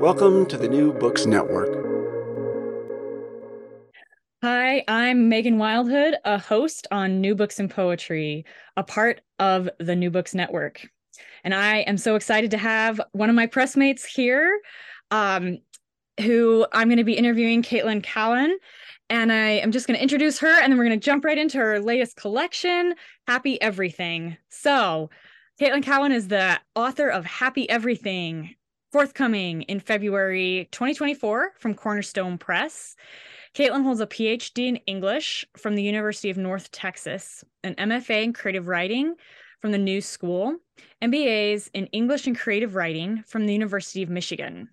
Welcome to the New Books Network. Hi, I'm Megan Wildhood, a host on New Books and Poetry, a part of the New Books Network. And I am so excited to have one of my pressmates here, um, who I'm going to be interviewing, Caitlin Cowan. And I am just going to introduce her, and then we're going to jump right into her latest collection, Happy Everything. So, Caitlin Cowan is the author of Happy Everything, forthcoming in February 2024 from Cornerstone Press. Caitlin holds a PhD in English from the University of North Texas, an MFA in creative writing from the New School, MBAs in English and creative writing from the University of Michigan.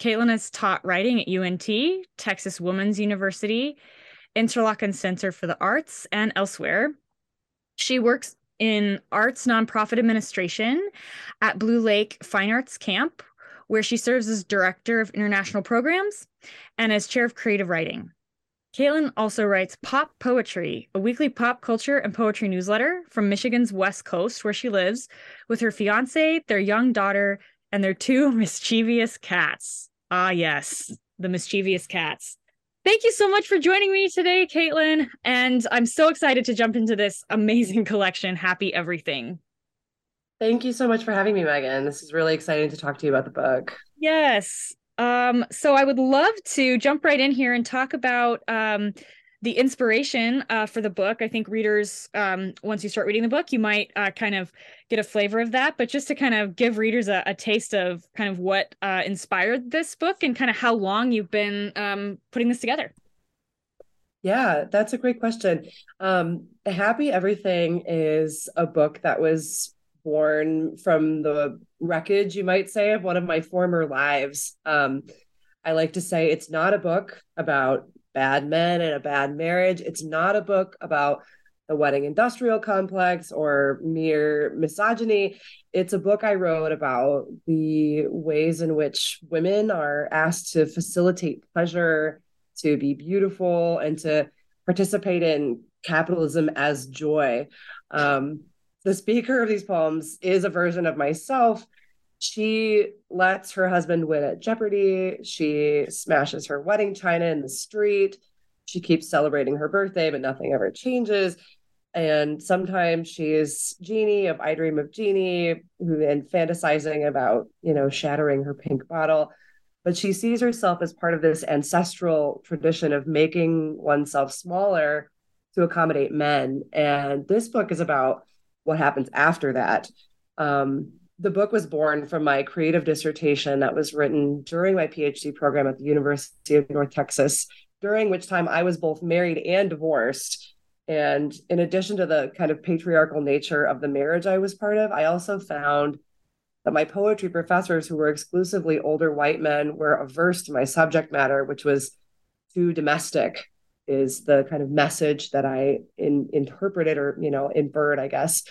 Caitlin has taught writing at UNT, Texas Women's University, Interlochen Center for the Arts, and elsewhere. She works in arts nonprofit administration at Blue Lake Fine Arts Camp, where she serves as director of international programs and as chair of creative writing. Caitlin also writes PopPoetry, a weekly pop culture and poetry newsletter from Michigan's West Coast, where she lives with her fiance, their young daughter, and their two mischievous cats. Ah, yes, the mischievous cats. Thank you so much for joining me today, Caitlin. And I'm so excited to jump into this amazing collection, Happy Everything. Thank you so much for having me, Megan. This is really exciting to talk to you about the book. Yes. Um, so I would love to jump right in here and talk about um, the inspiration uh, for the book. I think readers, um, once you start reading the book, you might uh, kind of get a flavor of that. But just to kind of give readers a, a taste of kind of what uh, inspired this book and kind of how long you've been um, putting this together. Yeah, that's a great question. Um, Happy Everything is a book that was born from the wreckage, you might say, of one of my former lives. Um, I like to say it's not a book about bad men and a bad marriage. It's not a book about the wedding industrial complex or mere misogyny. It's a book I wrote about the ways in which women are asked to facilitate pleasure, to be beautiful, and to participate in capitalism as joy. Um, the speaker of these poems is a version of myself. She lets her husband win at Jeopardy. She smashes her wedding china in the street. She keeps celebrating her birthday, but nothing ever changes. And sometimes she's Jeannie of I Dream of Jeannie, who and fantasizing about, you know, shattering her pink bottle. But she sees herself as part of this ancestral tradition of making oneself smaller to accommodate men. And this book is about what happens after that. Um, the book was born from my creative dissertation that was written during my PhD program at the University of North Texas, during which time I was both married and divorced. And in addition to the kind of patriarchal nature of the marriage I was part of, I also found that my poetry professors, who were exclusively older white men, were averse to my subject matter, which was too domestic is the kind of message that I in, interpreted or you know inferred, I guess,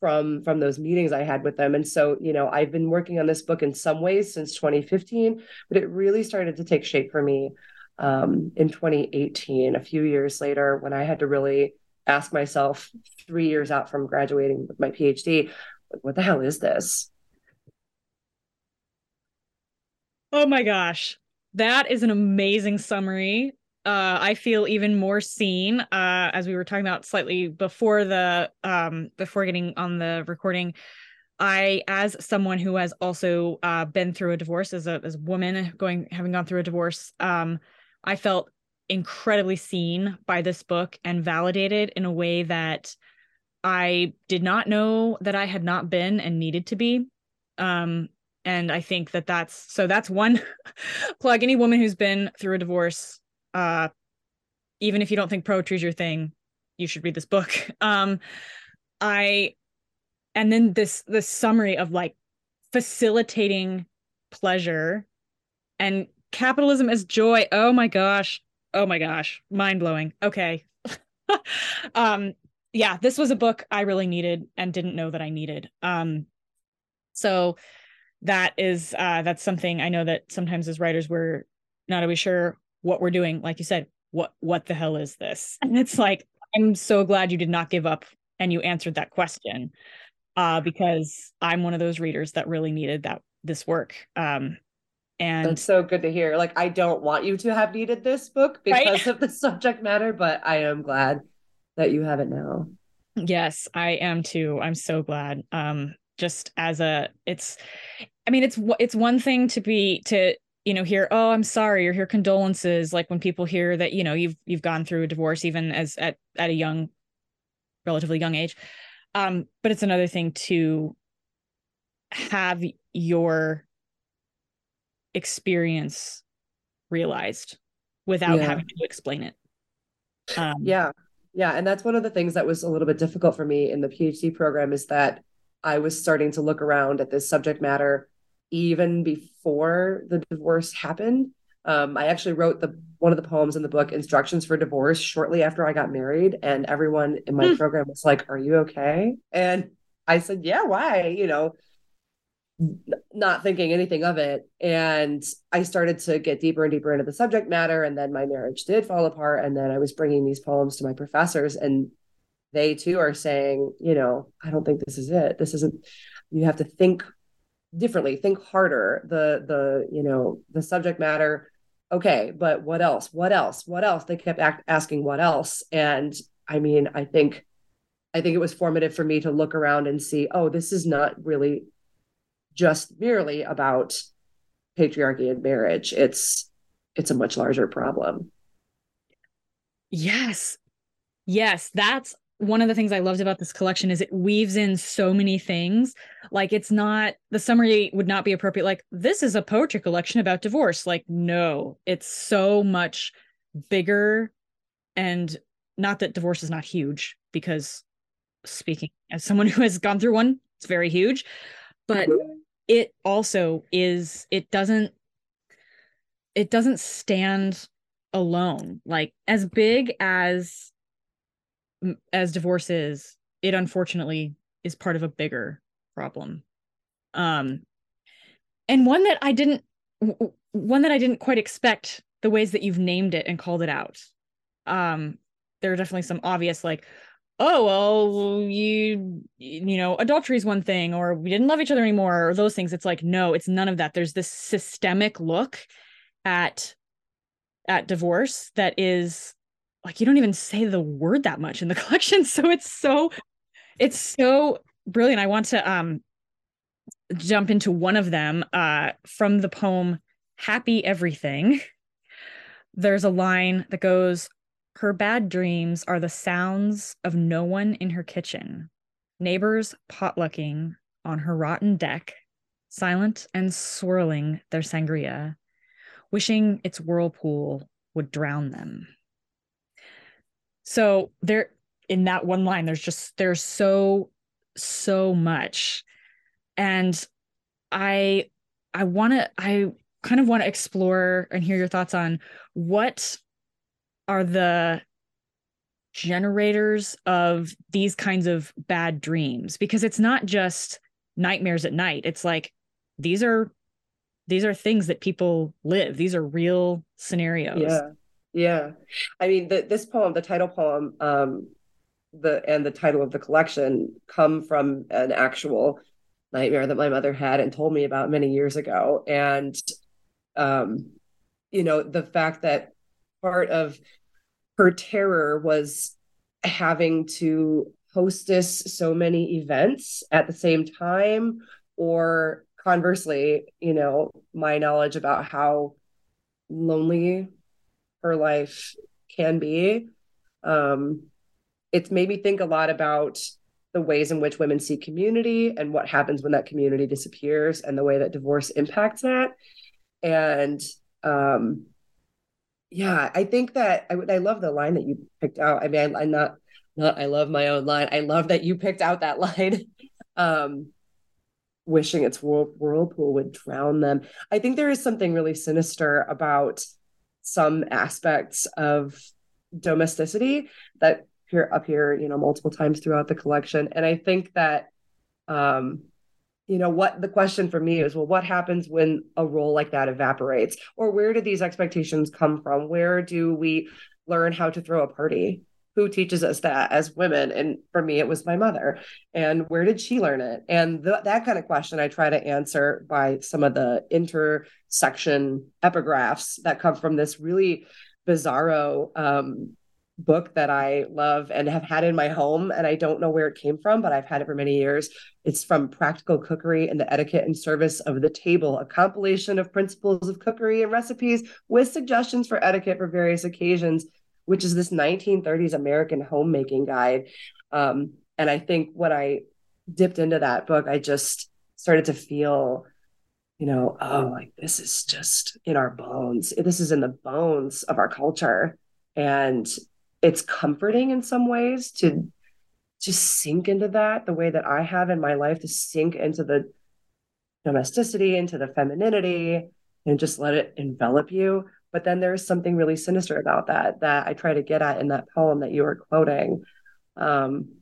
from from those meetings I had with them. And so you know I've been working on this book in some ways since 2015, but it really started to take shape for me um, in 2018, a few years later, when I had to really ask myself three years out from graduating with my PhD, what the hell is this? Oh my gosh. That is an amazing summary. Uh, I feel even more seen uh, as we were talking about slightly before the um, before getting on the recording. I, as someone who has also uh, been through a divorce, as a as a woman going having gone through a divorce, um, I felt incredibly seen by this book and validated in a way that I did not know that I had not been and needed to be. Um, and I think that that's so that's one plug. Any woman who's been through a divorce, uh, even if you don't think poetry is your thing, you should read this book. Um, I and then this this summary of like facilitating pleasure and capitalism as joy. Oh my gosh. Oh my gosh. Mind blowing okay. Um yeah this was a book i really needed and didn't know that i needed. Um so that is uh that's something i know that sometimes as writers we're not always sure what we're doing like you said what what the hell is this and it's like i'm so glad you did not give up and you answered that question uh, because I'm one of those readers that really needed that this work. Um, and that's so good to hear. Like, I don't want you to have needed this book because right? of the subject matter, but I am glad that you have it now. Yes, I am too. I'm so glad. Um, just as a, it's, I mean, it's it's one thing to be to you know hear oh i'm sorry or hear condolences like when people hear that you know you've you've gone through a divorce even as at at a young relatively young age um, but it's another thing to have your experience realized without yeah. having to explain it. Um, yeah. Yeah. And that's one of the things that was a little bit difficult for me in the PhD program is that I was starting to look around at this subject matter even before the divorce happened. Um, I actually wrote the one of the poems in the book, Instructions for Divorce, shortly after I got married, and everyone in my mm. program was like, "Are you okay?" And I said, "Yeah, why?" You know, not thinking anything of it. And I started to get deeper and deeper into the subject matter, and then my marriage did fall apart. And then I was bringing these poems to my professors, and they too are saying, you know, I don't think this is it. This isn't. You have to think differently. Think harder the the you know the subject matter. Okay but what else? What else? What else? They kept act- asking what else. And i mean i think i think it was formative for me to look around and see oh this is not really just merely about patriarchy and marriage. It's it's a much larger problem. Yes. Yes that's one of the things I loved about this collection is it weaves in so many things. Like it's not the summary would not be appropriate. Like this is a poetry collection about divorce. Like no, it's so much bigger, and not that divorce is not huge because speaking as someone who has gone through one, it's very huge, but it also is. It doesn't. It doesn't stand alone. Like as big as as divorce is, it unfortunately is part of a bigger problem. Um, and one that I didn't, one that I didn't quite expect the ways that you've named it and called it out. Um, there are definitely some obvious like, oh well, you you know, adultery is one thing, or we didn't love each other anymore, or those things. It's like no, it's none of that. There's this systemic look at at divorce that is like you don't even say the word that much in the collection so it's so it's so brilliant. I want to um jump into one of them uh from the poem happy everything. There's a line that goes her bad dreams are the sounds of no one in her kitchen. Neighbors potlucking on her rotten deck silent and swirling their sangria wishing its whirlpool would drown them so there in that one line, there's just there's so, so much. And I I wanna I kind of want to explore and hear your thoughts on what are the generators of these kinds of bad dreams? Because it's not just nightmares at night. It's like these are these are things that people live. These are real scenarios. Yeah yeah. I mean the, this poem the title poem um the and the title of the collection come from an actual nightmare that my mother had and told me about many years ago. And um you know the fact that part of her terror was having to hostess so many events at the same time or conversely you know my knowledge about how lonely her life can be. Um it's made me think a lot about the ways in which women see community and what happens when that community disappears and the way that divorce impacts that. And um yeah i think that i i love the line that you picked out. I mean I, i'm not not i love my own line. I love that you picked out that line. Um wishing its whirlpool would drown them. I think there is something really sinister about some aspects of domesticity that appear up here you know multiple times throughout the collection. And i think that um you know what the question for me is well what happens when a role like that evaporates? Or where do these expectations come from? Where do we learn how to throw a party who teaches us that as women and for me it was my mother and where did she learn it and th- that kind of question i try to answer by some of the interstitial epigraphs that come from this really bizarro um, book that I love and have had in my home. And I don't know where it came from, but I've had it for many years. It's from Practical Cookery and the Etiquette and Service of the Table, a compilation of principles of cookery and recipes with suggestions for etiquette for various occasions, which is this 1930s American homemaking guide. Um, and I think when I dipped into that book, I just started to feel you know, oh, like this is just in our bones. This is in the bones of our culture. And it's comforting in some ways to just sink into that the way that I have in my life to sink into the domesticity, into the femininity, and just let it envelop you. But then there's something really sinister about that that I try to get at in that poem that you were quoting. Um,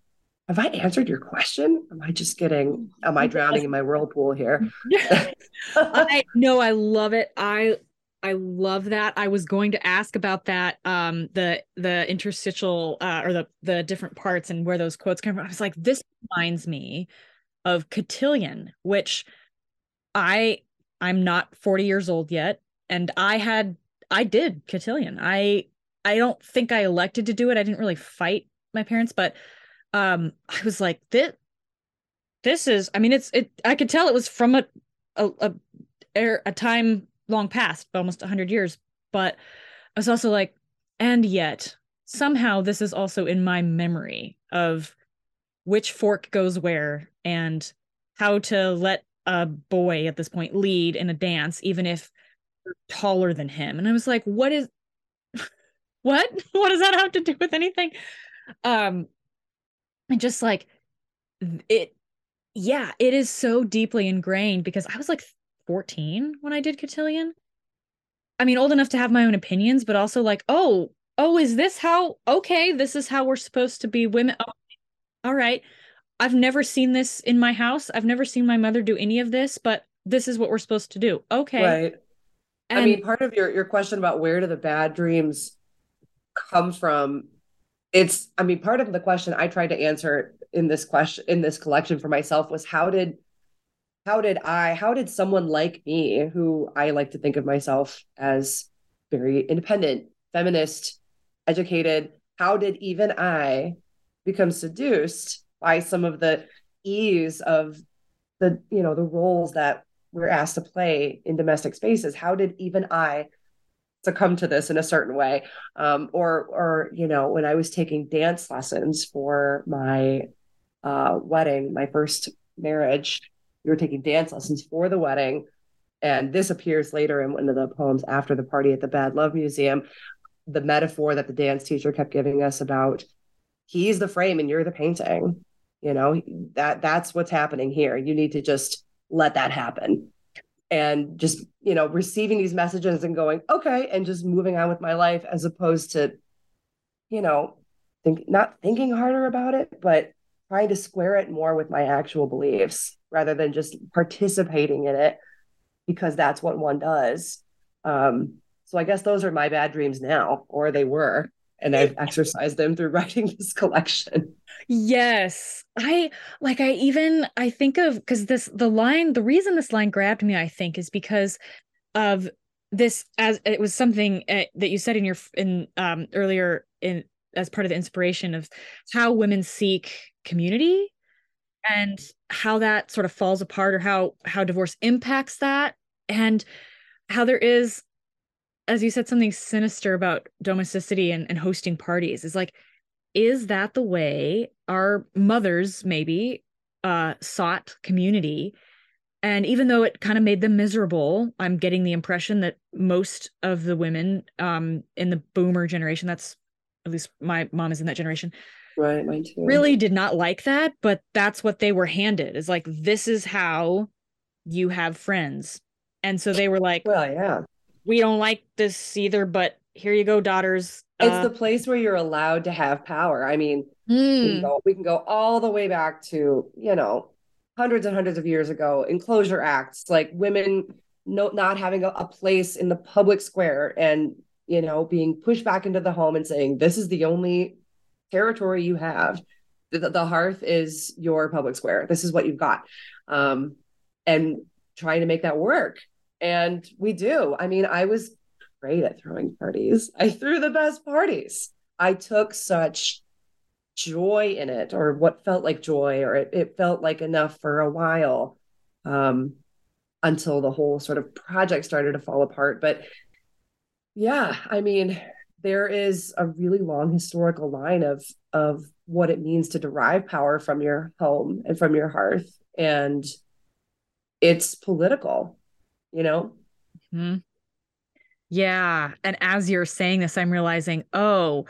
have I answered your question? Am I just getting, am I drowning in my whirlpool here? I no, I love it. I I love that. I was going to ask about that, um, the the interstitial uh, or the the different parts and where those quotes come from. I was like, this reminds me of Cotillion, which I I'm not 40 years old yet, and I had I did Cotillion. I I don't think I elected to do it. I didn't really fight my parents, but um, I was like, this this is. I mean, it's it. I could tell it was from a a a, a time long past, almost 100 years. But I was also like, and yet somehow this is also in my memory of which fork goes where and how to let a boy at this point lead in a dance, even if taller than him. And I was like, what is what? What does that have to do with anything? Um, and just like it, yeah, it is so deeply ingrained because I was like 14 when I did cotillion. I mean, old enough to have my own opinions, but also like, oh, oh, is this how? Okay, this is how we're supposed to be women. Oh, all right. I've never seen this in my house. I've never seen my mother do any of this, but this is what we're supposed to do. Okay. Right. And, I mean, part of your your question about where do the bad dreams come from? It's, I mean, part of the question I tried to answer in this question in this collection for myself was how did how did I, how did someone like me, who I like to think of myself as very independent, feminist, educated, how did even I become seduced by some of the ease of the, you know, the roles that we're asked to play in domestic spaces? How did even I succumb to this in a certain way? Um, or, or, you know, when I was taking dance lessons for my uh, wedding, my first marriage, we were taking dance lessons for the wedding. And this appears later in one of the poems after the party at the Bad Love Museum. The metaphor that the dance teacher kept giving us about he's the frame and you're the painting. You know, that that's what's happening here. You need to just let that happen. And just, you know, receiving these messages and going, okay, and just moving on with my life as opposed to, you know, think not thinking harder about it, but trying to square it more with my actual beliefs rather than just participating in it because that's what one does. Um, so I guess those are my bad dreams now, or they were, and I've exercised them through writing this collection. Yes. I like I even I think of cuz this the line the reason this line grabbed me I think is because of this as it was something uh, that you said in your in um earlier in as part of the inspiration of how women seek community and how that sort of falls apart or how how divorce impacts that and how there is as you said something sinister about domesticity and, and hosting parties is like is that the way our mothers maybe uh sought community? And even though it kind of made them miserable i'm getting the impression that most of the women um in the boomer generation that's at least my mom is in that generation right mine too. really did not like that but that's what they were handed is like this is how you have friends. And so they were like well yeah we don't like this either but here you go daughters. It's uh, the place where you're allowed to have power. I mean mm. we, can hmm. go, we can go all the way back to you know hundreds and hundreds of years ago enclosure acts like women no, not having a, a place in the public square and you know being pushed back into the home and saying this is the only territory you have. The, the hearth is your public square. This is what you've got. Um, and trying to make that work and we do. I mean i was great at throwing parties. I threw the best parties. I took such joy in it or what felt like joy or it, it felt like enough for a while um, until the whole sort of project started to fall apart. But yeah i mean there is a really long historical line of of what it means to derive power from your home and from your hearth. And it's political you know mm-hmm. yeah and as you're saying this i'm realizing oh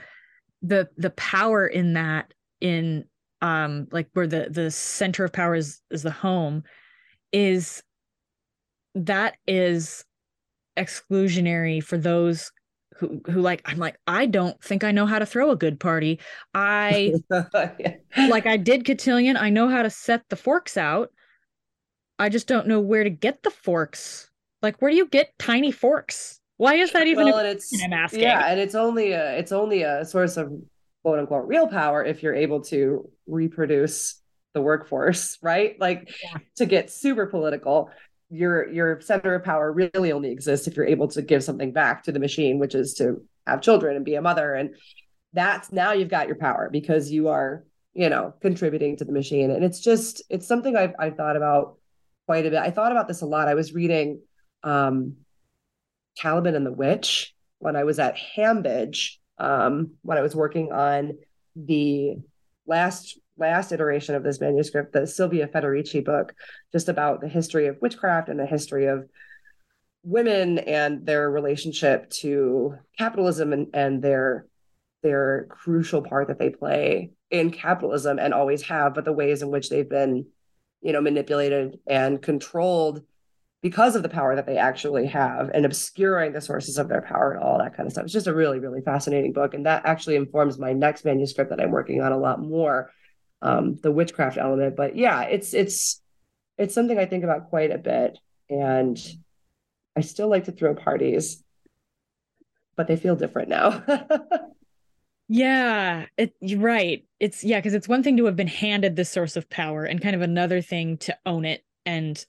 the the power in that in um like where the the center of power is is the home is that is exclusionary for those who who like I'm like I don't think I know how to throw a good party. I like I did cotillion. I know how to set the forks out. I just don't know where to get the forks. Like where do you get tiny forks? Why is that even? Well, and it's I'm asking. yeah, and it's only a it's only a source of quote unquote real power if you're able to reproduce the workforce, right? Like yeah. to get super political, your your center of power really only exists if you're able to give something back to the machine, which is to have children and be a mother. And that's now you've got your power because you are, you know, contributing to the machine. And it's just it's something I've I've thought about quite a bit. I thought about this a lot. I was reading um Caliban and the Witch when I was at Hambidge, um, when I was working on the last last iteration of this manuscript, the Silvia Federici book, just about the history of witchcraft and the history of women and their relationship to capitalism and, and their their crucial part that they play in capitalism and always have, but the ways in which they've been, you know, manipulated and controlled because of the power that they actually have and obscuring the sources of their power and all that kind of stuff. It's just a really, really fascinating book. And that actually informs my next manuscript that I'm working on a lot more, um, the witchcraft element. But yeah, it's it's it's something I think about quite a bit. And I still like to throw parties, but they feel different now. yeah, it, you're right. It's yeah, because it's one thing to have been handed the source of power and kind of another thing to own it and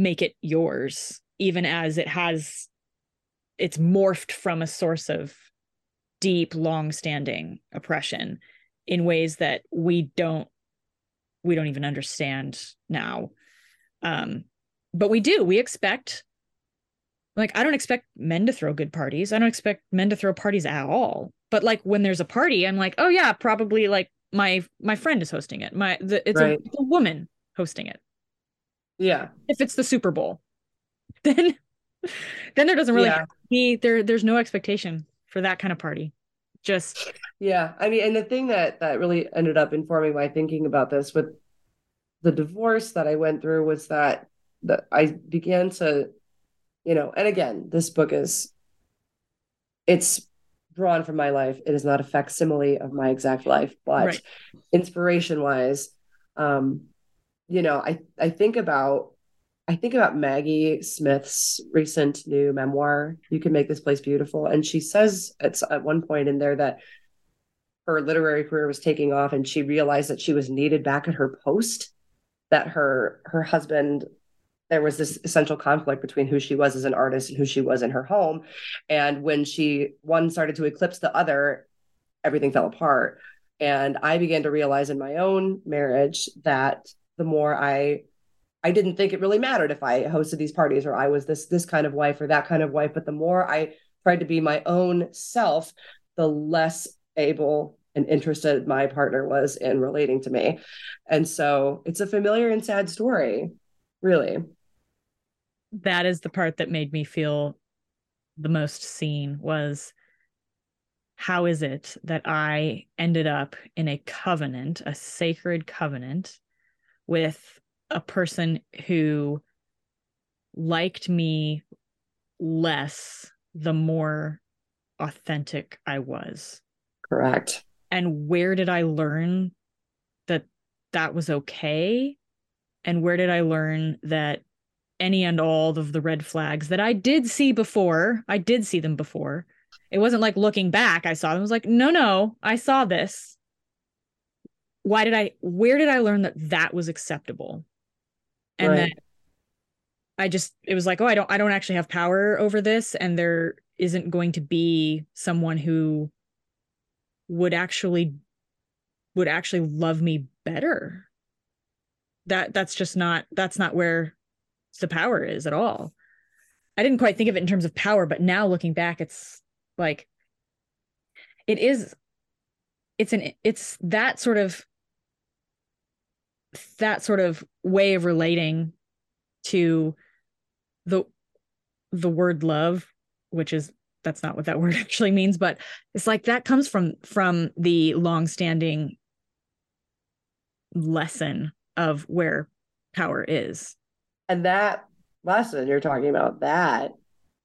make it yours, even as it has it's morphed from a source of deep, long-standing oppression in ways that we don't we don't even understand now. Um, but we do. We expect like I don't expect men to throw good parties. I don't expect men to throw parties at all. But like when there's a party, I'm like, oh yeah, probably like my my friend is hosting it. My the, it's, right. a, it's a woman hosting it. Yeah. If it's the Super Bowl, then then there doesn't really yeah. be there there's no expectation for that kind of party. Just Yeah. I mean, and the thing that that really ended up informing my thinking about this with the divorce that I went through was that that I began to, you know, and again, this book is it's drawn from my life. It is not a facsimile of my exact life, but right. inspiration wise, um, you know, I I think about I think about Maggie Smith's recent new memoir, You Can Make This Place Beautiful. And she says it's at one point in there that her literary career was taking off and she realized that she was needed back at her post, that her her husband there was this essential conflict between who she was as an artist and who she was in her home. And when she one started to eclipse the other, everything fell apart. And I began to realize in my own marriage that the more I I didn't think it really mattered if I hosted these parties or I was this this kind of wife or that kind of wife. But the more I tried to be my own self, the less able and interested my partner was in relating to me. And so it's a familiar and sad story, really. That is the part that made me feel the most seen was how is it that I ended up in a covenant, a sacred covenant with a person who liked me less the more authentic I was. Correct. And where did I learn that that was okay? And where did I learn that any and all of the red flags that I did see before, I did see them before. It wasn't like looking back, I saw them. It was like, no, no, I saw this. Why did I, where did I learn that that was acceptable? and right. then I just it was like, oh, I don't I don't actually have power over this and there isn't going to be someone who would actually would actually love me better. That that's just not that's not where the power is at all. I didn't quite think of it in terms of power, but now looking back it's like it is it's an it's that sort of that sort of way of relating to the the word love which is that's not what that word actually means but it's like that comes from from the long-standing lesson of where power is. And that lesson you're talking about that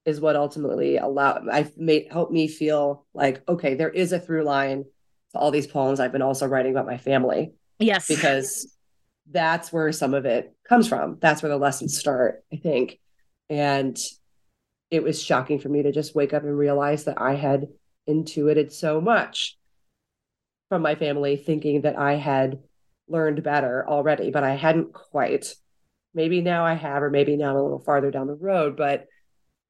is what ultimately allowed i've made helped me feel like okay there is a through line to all these poems i've been also writing about my family. Yes. Because that's where some of it comes from. That's where the lessons start, I think. And it was shocking for me to just wake up and realize that I had intuited so much from my family, thinking that I had learned better already, but I hadn't quite. Maybe now I have, or maybe now I'm a little farther down the road. But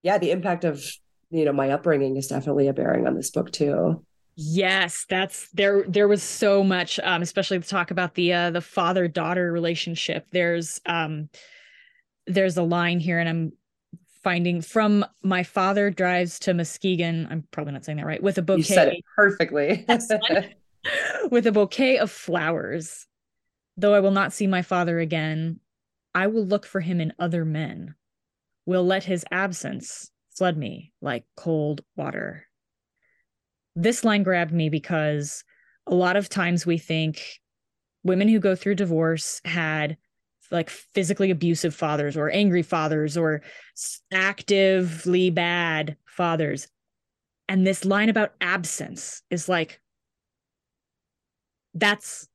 yeah, the impact of you know my upbringing is definitely a bearing on this book too. Yes, that's there. There was so much, um, especially to talk about the uh, the father daughter relationship. There's um, there's a line here, and I'm finding from my father drives to Muskegon. I'm probably not saying that right. With a bouquet, you said it perfectly. with a bouquet of flowers. Though I will not see my father again, I will look for him in other men. Will let his absence flood me like cold water this line grabbed me because a lot of times we think women who go through divorce had like physically abusive fathers or angry fathers or actively bad fathers. And this line about absence is like that's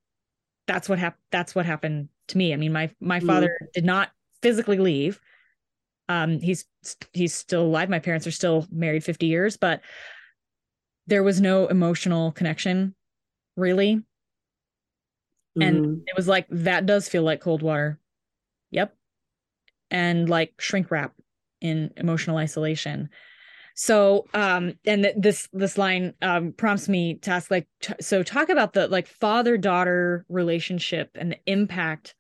that's what happened that's what happened to me. I mean my my mm. father did not physically leave. Um he's he's still alive. My parents are still married 50 years, but there was no emotional connection really. Mm-hmm. and it was like that does feel like cold water. Yep. And like shrink wrap in emotional isolation. So um and th- this this line um prompts me to ask like t- so talk about the like father daughter relationship and the impact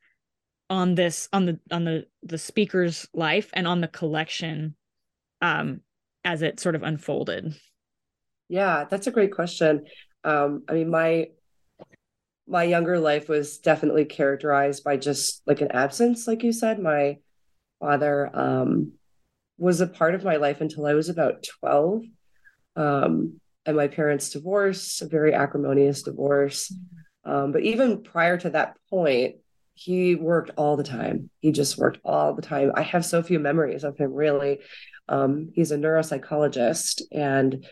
on this on the on the the speaker's life and on the collection um as it sort of unfolded yeah, that's a great question. Um, I mean, my my younger life was definitely characterized by just like an absence, like you said. My father um, was a part of my life until I was about 12. Um, and my parents divorced, a very acrimonious divorce. Um, but even prior to that point, he worked all the time. He just worked all the time. I have so few memories of him, really. Um, he's a neuropsychologist and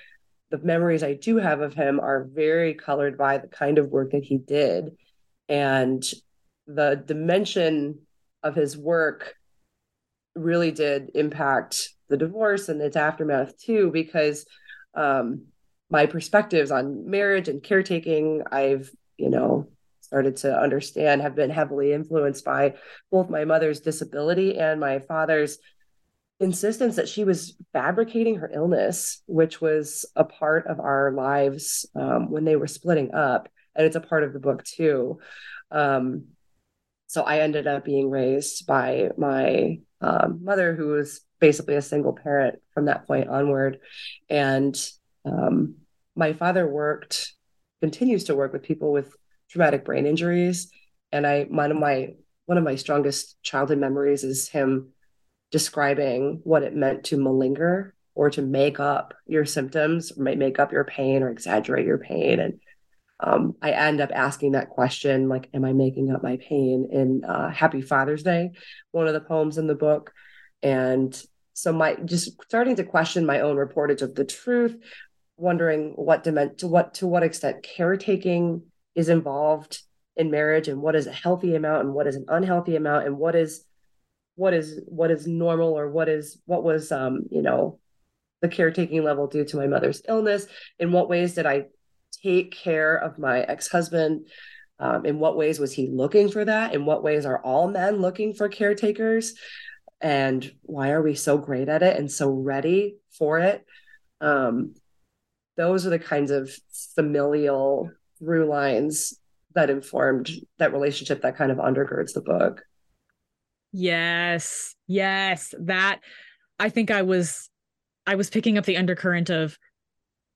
the memories I do have of him are very colored by the kind of work that he did. And the dimension of his work really did impact the divorce and its aftermath too, because um, my perspectives on marriage and caretaking, I've, you know, started to understand have been heavily influenced by both my mother's disability and my father's insistence that she was fabricating her illness, which was a part of our lives um, when they were splitting up. And it's a part of the book too. Um, so I ended up being raised by my um, mother, who was basically a single parent from that point onward. And um, my father worked, continues to work with people with traumatic brain injuries. And I, one of my, one of my strongest childhood memories is him describing what it meant to malinger or to make up your symptoms, or make up your pain or exaggerate your pain. And um, I end up asking that question, like, am I making up my pain in uh, Happy Father's Day, one of the poems in the book. And so my just starting to question my own reportage of the truth, wondering what dement to what to what extent caretaking is involved in marriage and what is a healthy amount and what is an unhealthy amount and what is what is what is normal or what is what was um you know the caretaking level due to my mother's illness? In what ways did i take care of my ex-husband? Um, in what ways was he looking for that? In what ways are all men looking for caretakers? And why are we so great at it and so ready for it? Um, those are the kinds of familial through lines that informed that relationship that kind of undergirds the book Yes. Yes. That I think I was I was picking up the undercurrent of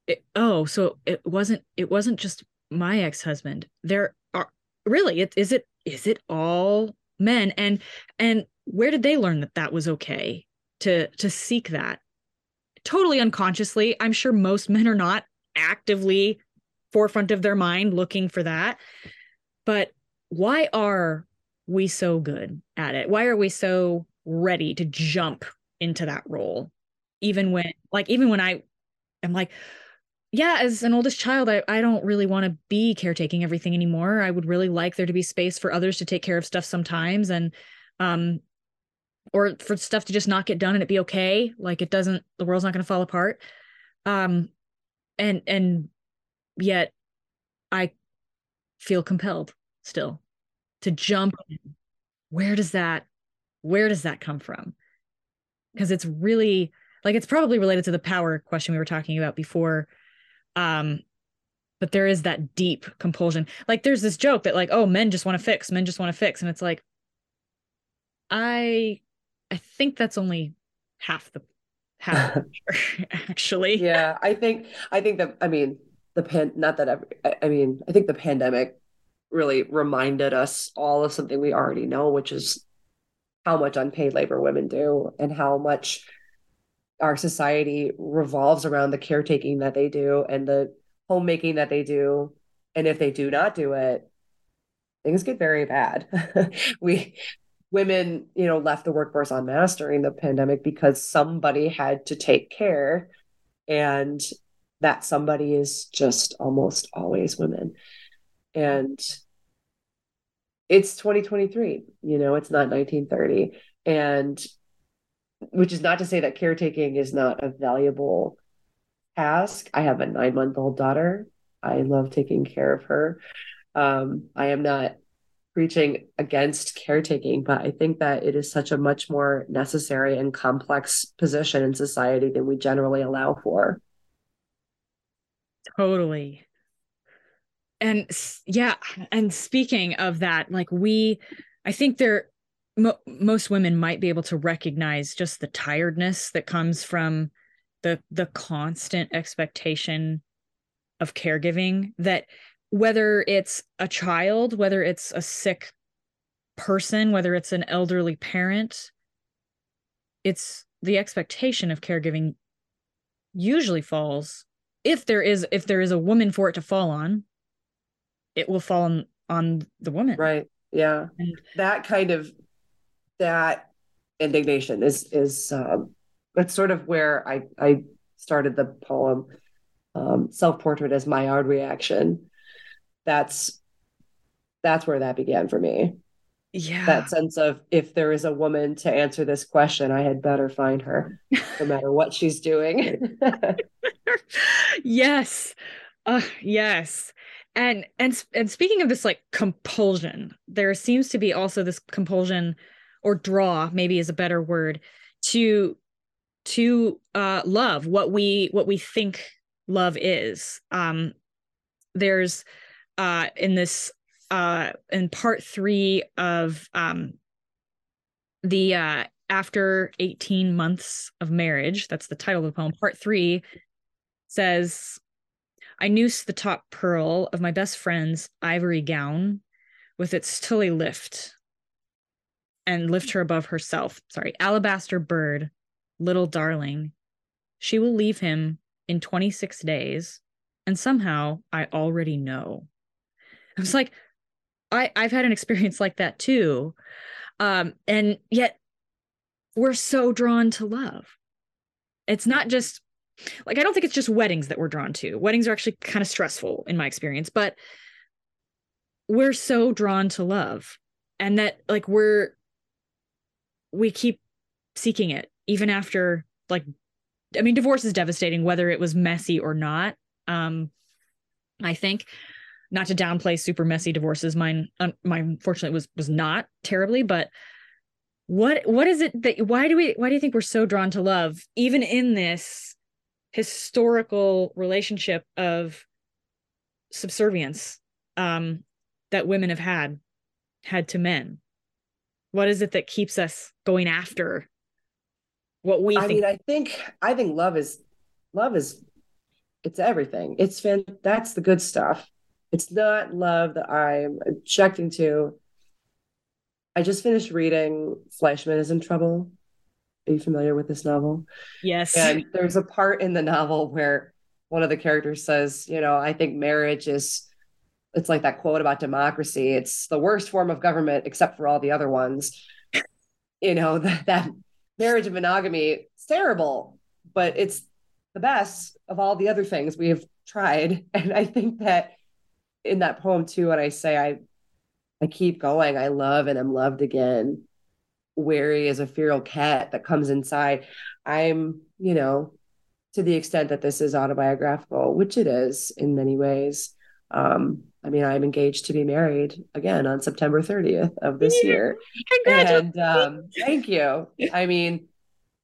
it, oh, so it wasn't it wasn't just my ex-husband. There are really it is it is it all men and and where did they learn that that was okay to to seek that? Totally unconsciously. I'm sure most men are not actively forefront of their mind looking for that. But why are we so good at it? Why are we so ready to jump into that role? Even when, like, even when I am like, yeah, as an oldest child, I, I don't really want to be caretaking everything anymore. I would really like there to be space for others to take care of stuff sometimes and, um, or for stuff to just not get done and it be okay. Like it doesn't, the world's not going to fall apart. Um, and, and yet I feel compelled still to jump in. Where does that where does that come from? Because it's really like it's probably related to the power question we were talking about before. Um, but there is that deep compulsion. Like there's this joke that like, oh, men just want to fix, men just want to fix. And it's like, I I think that's only half the half the actually. Yeah, I think I think that I mean the pan not that every, I mean I think the pandemic really reminded us all of something we already know, which is how much unpaid labor women do and how much our society revolves around the caretaking that they do and the homemaking that they do. And if they do not do it, things get very bad. we women, you know, left the workforce en masse during the pandemic because somebody had to take care. And that somebody is just almost always women and it's 2023 you know it's not 1930 and which is not to say that caretaking is not a valuable task. I have a nine month old daughter. I love taking care of her. Um, i am not preaching against caretaking but i think that it is such a much more necessary and complex position in society than we generally allow for. Totally and yeah and speaking of that like we i think there mo- most women might be able to recognize just the tiredness that comes from the the constant expectation of caregiving that whether it's a child whether it's a sick person whether it's an elderly parent it's the expectation of caregiving usually falls if there is if there is a woman for it to fall on it will fall on, on the woman. Right. Yeah. And that kind of that indignation is is um that's sort of where I I started the poem um self-portrait as my Maillard reaction. That's that's where that began for me. yeah that sense of if there is a woman to answer this question i had better find her no matter what she's doing yes uh, yes and and and speaking of this like compulsion there seems to be also this compulsion or draw maybe is a better word to to uh love what we what we think love is. Um there's uh in this uh in part 3 of um the uh after 18 months of marriage that's the title of the poem part 3 says I noose the top pearl of my best friend's ivory gown with its tilly lift and lift her above herself. Sorry, alabaster bird, little darling. She will leave him in 26 days, and somehow I already know. I was like, I, I've had an experience like that too. Um, and yet we're so drawn to love. It's not just like I don't think it's just weddings that we're drawn to. Weddings are actually kind of stressful in my experience, but we're so drawn to love and that like we're we keep seeking it even after like I mean divorce is devastating whether it was messy or not. Um I think not to downplay super messy divorces mine um, mine unfortunately was was not terribly but what what is it that why do we why do you think we're so drawn to love even in this historical relationship of subservience um, that women have had had to men what is it that keeps us going after what we I think mean, I think I think love is love is it's everything. It's fan that's the good stuff. It's not love that I'm objecting to. I just finished reading Fleishman is in Trouble are you familiar with this novel? Yes. And there's a part in the novel where one of the characters says, you know, I think marriage is it's like that quote about democracy. It's the worst form of government except for all the other ones. you know, that, that marriage and monogamy, it's terrible, but it's the best of all the other things we have tried. And I think that in that poem too, when I say I I keep going, I love and I'm loved again wary as a feral cat that comes inside. I'm, you know, to the extent that this is autobiographical, which it is in many ways. Um, I mean, I'm engaged to be married again on September 30th of this year. And um, thank you. I mean,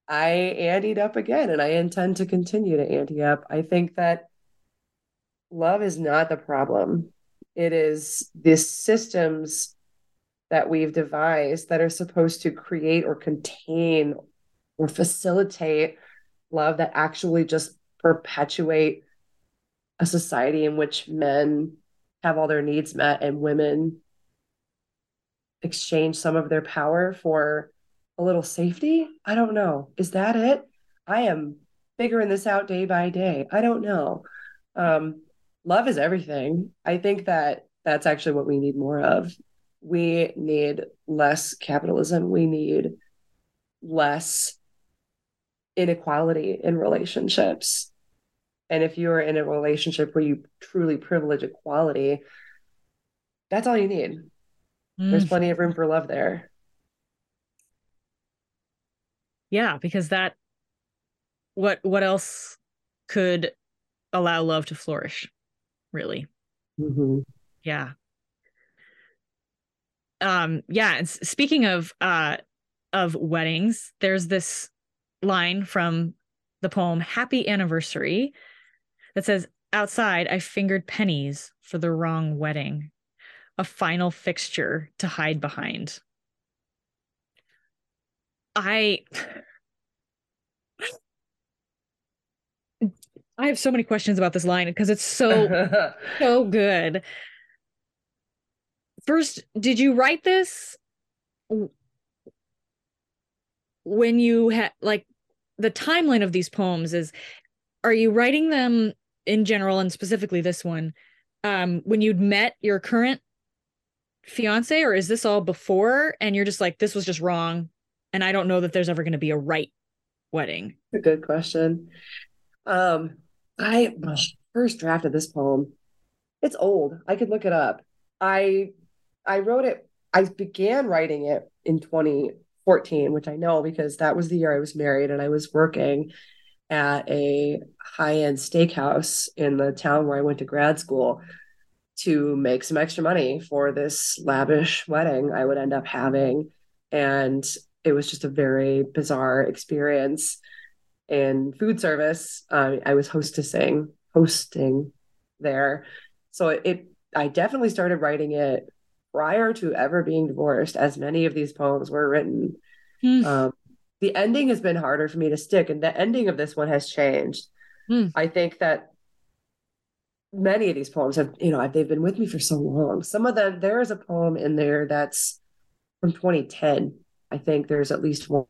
I anteed up again and I intend to continue to ante up. I think that love is not the problem. It is the systems that we've devised that are supposed to create or contain or facilitate love that actually just perpetuate a society in which men have all their needs met and women exchange some of their power for a little safety. I don't know. Is that it? I am figuring this out day by day. I don't know. Um, love is everything. I think that that's actually what we need more of we need less capitalism. We need less inequality in relationships. And if you're in a relationship where you truly privilege equality, that's all you need. Mm. There's plenty of room for love there. Yeah, because that what what else could allow love to flourish, really? Mm-hmm. Yeah um yeah and speaking of uh of weddings there's this line from the poem happy anniversary that says outside i fingered pennies for the wrong wedding a final fixture to hide behind. I I have so many questions about this line because it's so so good first did you write this when you had like the timeline of these poems is are you writing them in general and specifically this one um when you'd met your current fiance or is this all before and you're just like this was just wrong and i don't know that there's ever going to be a right wedding? A good question. Um i first drafted this poem it's old. I could look it up. I I wrote it I began writing it in 2014, which I know because that was the year I was married and I was working at a high-end steakhouse in the town where I went to grad school to make some extra money for this lavish wedding I would end up having. And it was just a very bizarre experience in food service. Uh, I was hostessing, hosting there. So it, it, I definitely started writing it prior to ever being divorced, as many of these poems were written. Mm. Um, the ending has been harder for me to stick, and the ending of this one has changed. Mm. I think that many of these poems have, you know, they've been with me for so long. Some of them, there is a poem in there that's from 2010. I think there's at least one.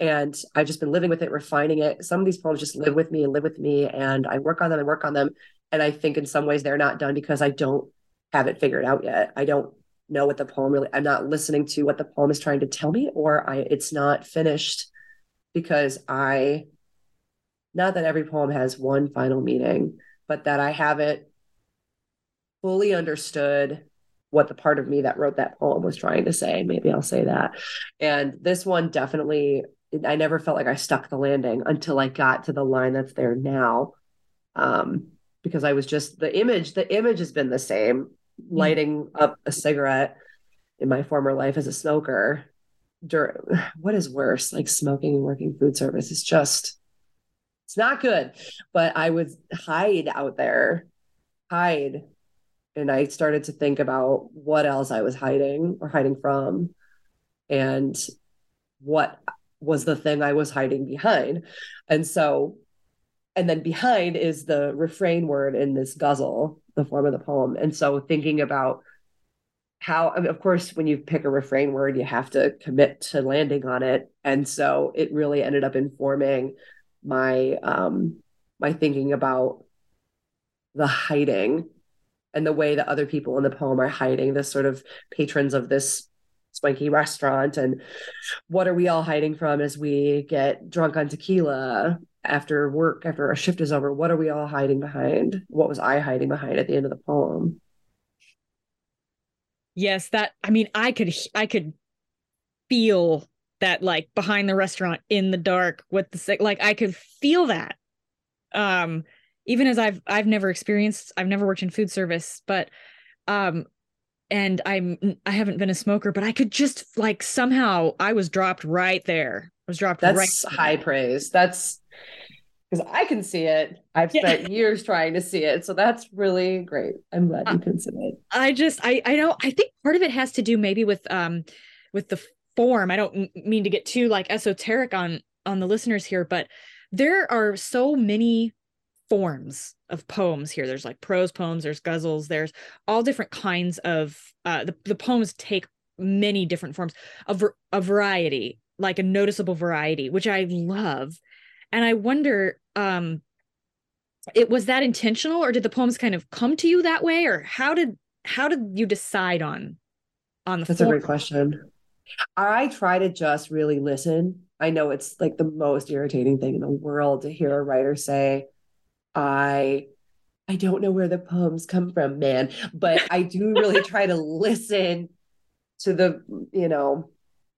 And I've just been living with it, refining it. Some of these poems just live with me and live with me, and I work on them and work on them. And I think in some ways they're not done because I don't have it figured out yet. I don't know what the poem really, I'm not listening to what the poem is trying to tell me, or I it's not finished because I not that every poem has one final meaning, but that I haven't fully understood what the part of me that wrote that poem was trying to say. Maybe I'll say that. And this one definitely, I never felt like I stuck the landing until I got to the line that's there now. Um, because I was just the image, the image has been the same, hmm. lighting up a cigarette in my former life as a smoker. During, what is worse, like smoking and working food service is just it's not good. But I would hide out there, hide. And I started to think about what else I was hiding or hiding from and what was the thing I was hiding behind. And so, and then behind is the refrain word in this ghazal, the form of the poem. And so thinking about how I mean, of course when you pick a refrain word you have to commit to landing on it and so it really ended up informing my um my thinking about the hiding and the way that other people in the poem are hiding this sort of patrons of this swanky restaurant and what are we all hiding from as we get drunk on tequila after work after our shift is over what are we all hiding behind what was i hiding behind at the end of the poem yes that i mean i could i could feel that like behind the restaurant in the dark with the like I could feel that. Um even as I've I've never experienced I've never worked in food service, but um and I'm I haven't been a smoker, but I could just like somehow I was dropped right there. I was dropped That's right high praise. That's because I can see it. I've spent yeah. years trying to see it. So that's really great. I'm glad you can see it. I just I I know I think part of it has to do maybe with um with the form i don't mean to get too like esoteric on on the listeners here but there are so many forms of poems here there's like prose poems there's ghazals there's all different kinds of uh the, the poems take many different forms of a variety like a noticeable variety which i love and i wonder um it was that intentional or did the poems kind of come to you that way or how did how did you decide on on the that's form? a great question I try to just really listen. I know it's like the most irritating thing in the world to hear a writer say, I I don't know where the poems come from, man, but I do really try to listen to the, you know,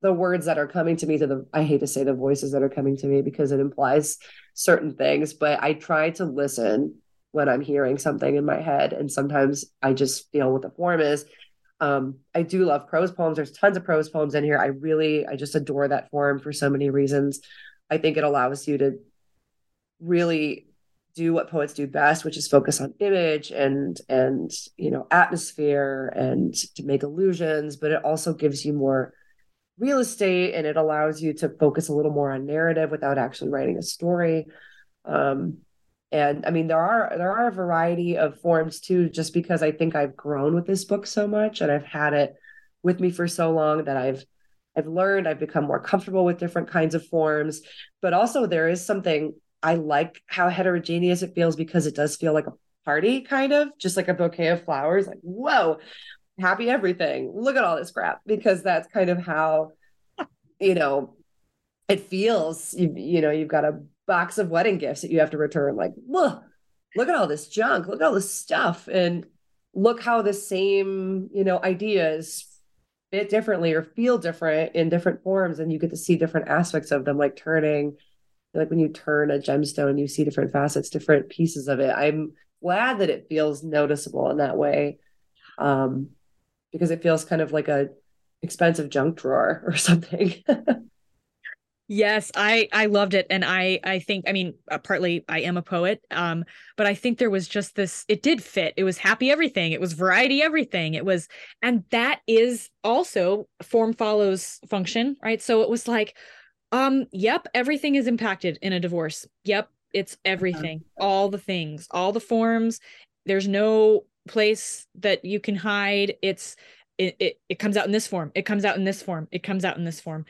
the words that are coming to me to the I hate to say the voices that are coming to me because it implies certain things, but I try to listen when I'm hearing something in my head and sometimes I just feel what the form is um, I do love prose poems. There's tons of prose poems in here. I really, I just adore that form for so many reasons. I think it allows you to really do what poets do best, which is focus on image and and you know atmosphere and to make illusions, but it also gives you more real estate and it allows you to focus a little more on narrative without actually writing a story. Um, and i mean there are there are a variety of forms too just because i think i've grown with this book so much and i've had it with me for so long that i've i've learned i've become more comfortable with different kinds of forms but also there is something i like how heterogeneous it feels because it does feel like a party kind of just like a bouquet of flowers like whoa happy everything look at all this crap because that's kind of how you know it feels you, you know you've got a box of wedding gifts that you have to return. Like, look, look at all this junk. Look at all this stuff. And look how the same you know ideas fit differently or feel different in different forms and you get to see different aspects of them like turning like when you turn a gemstone you see different facets different pieces of it i'm glad that it feels noticeable in that way um because it feels kind of like a expensive junk drawer or something Yes, I I loved it and I I think I mean uh, partly I am a poet um but I think there was just this it did fit. It was happy everything. It was variety everything. It was and that is also form follows function, right? So it was like um yep, everything is impacted in a divorce. Yep, it's uh-huh. everything. All the things, all the forms. There's no place that you can hide. It's it, it it comes out in this form. It comes out in this form. It comes out in this form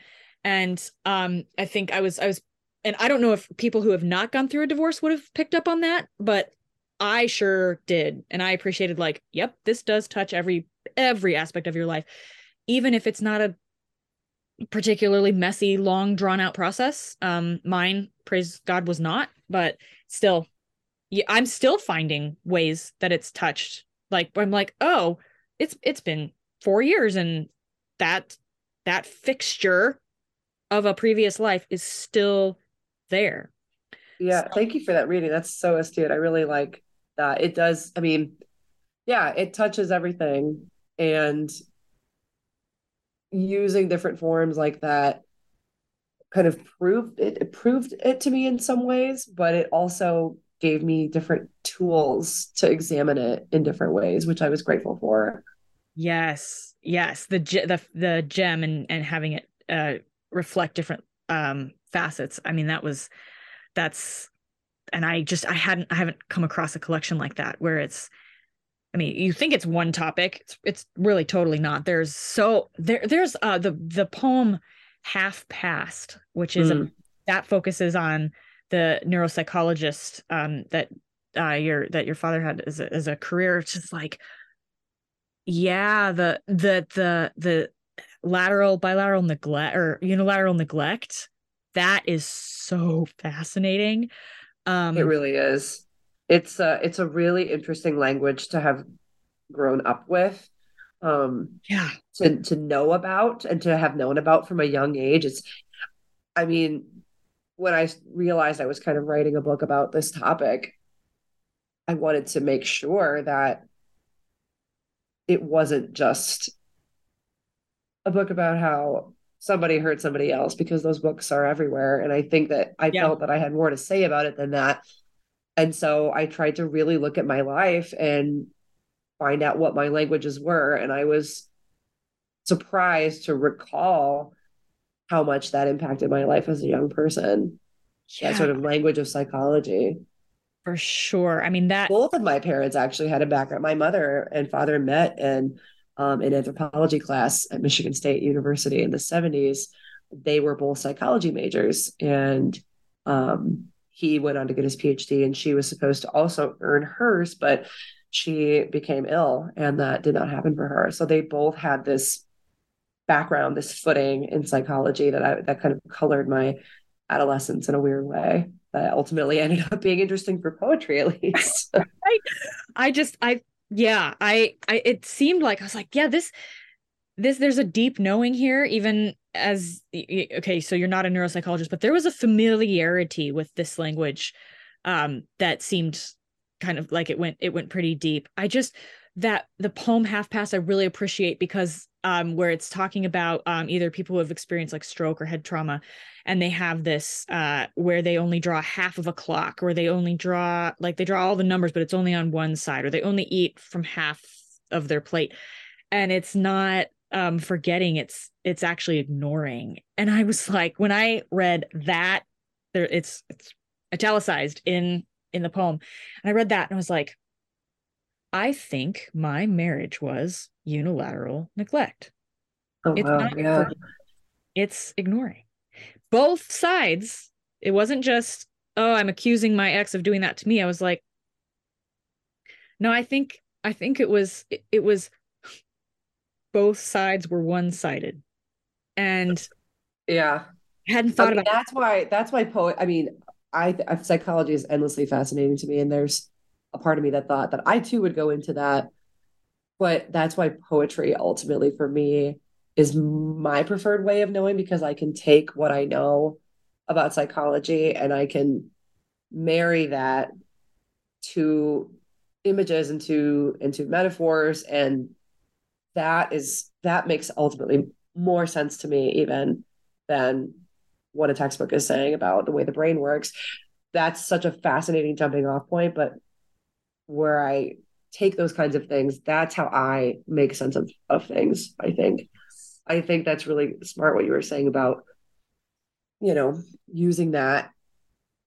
and um i think i was i was and i don't know if people who have not gone through a divorce would have picked up on that but i sure did and i appreciated like yep this does touch every every aspect of your life even if it's not a particularly messy long drawn out process um mine praise god was not but still yeah i'm still finding ways that it's touched like i'm like oh it's it's been 4 years and that that fixture of a previous life is still there. Yeah, so. thank you for that reading. That's so astute. I really like that. It does, I mean, yeah, it touches everything and using different forms like that kind of proved it, it proved it to me in some ways, but it also gave me different tools to examine it in different ways, which I was grateful for. Yes, yes, the the the gem and and having it uh, reflect different um facets i mean that was that's and i just i hadn't i haven't come across a collection like that where it's i mean you think it's one topic it's it's really totally not there's so there there's uh the the poem half past which is mm. a, hmm. that focuses on the neuropsychologist um that uh your that your father had as a, as a career it's just like yeah the the the the lateral bilateral neglect or unilateral neglect that is so fascinating. Um it really is. It's a it's a really interesting language to have grown up with um yeah. to to know about and to have known about from a young age. It's i mean when i realized i was kind of writing a book about this topic i wanted to make sure that it wasn't just a book about how somebody hurt somebody else because those books are everywhere. And I think that I yeah. felt that I had more to say about it than that. And so I tried to really look at my life and find out what my languages were. And I was surprised to recall how much that impacted my life as a young person. Yeah. That sort of language of psychology. For sure. I mean, that both of my parents actually had a background. My mother and father met and um, in anthropology class at Michigan State University in the 70s. They were both psychology majors. And um, he went on to get his PhD, and she was supposed to also earn hers, but she became ill, and that did not happen for her. So they both had this background, this footing in psychology that I, that kind of colored my adolescence in a weird way that ultimately ended up being interesting for poetry at least. I, I just I yeah I, I it seemed like i was like yeah this this there's a deep knowing here even as okay so you're not a neuropsychologist but there was a familiarity with this language um that seemed kind of like it went it went pretty deep i just that the poem half past i really appreciate because um where it's talking about um either people who have experienced like stroke or head trauma and they have this uh where they only draw half of a clock or they only draw like they draw all the numbers but it's only on one side or they only eat from half of their plate. And it's not um forgetting it's it's actually ignoring. And i was like when i read that there it's it's italicized in in the poem. And i read that and i was like i think my marriage was unilateral neglect oh, it's wow. yeah. it's ignoring both sides. It wasn't just, oh, I'm accusing my ex of doing that to me. I was like, no, I think I think it was it, it was both sides were one-sided. And yeah. Hadn't thought I mean, about that's why that's why poet I mean, I, I psychology is endlessly fascinating to me and there's a part of me that thought that I too would go into that. But that's why poetry ultimately for me is my preferred way of knowing because I can take what I know about psychology and I can marry that to images into into metaphors. And that is that makes ultimately more sense to me even than what a textbook is saying about the way the brain works. That's such a fascinating jumping off point but where i take those kinds of things that's how i make sense of, of things i think. I think that's really smart what you were saying about you know using that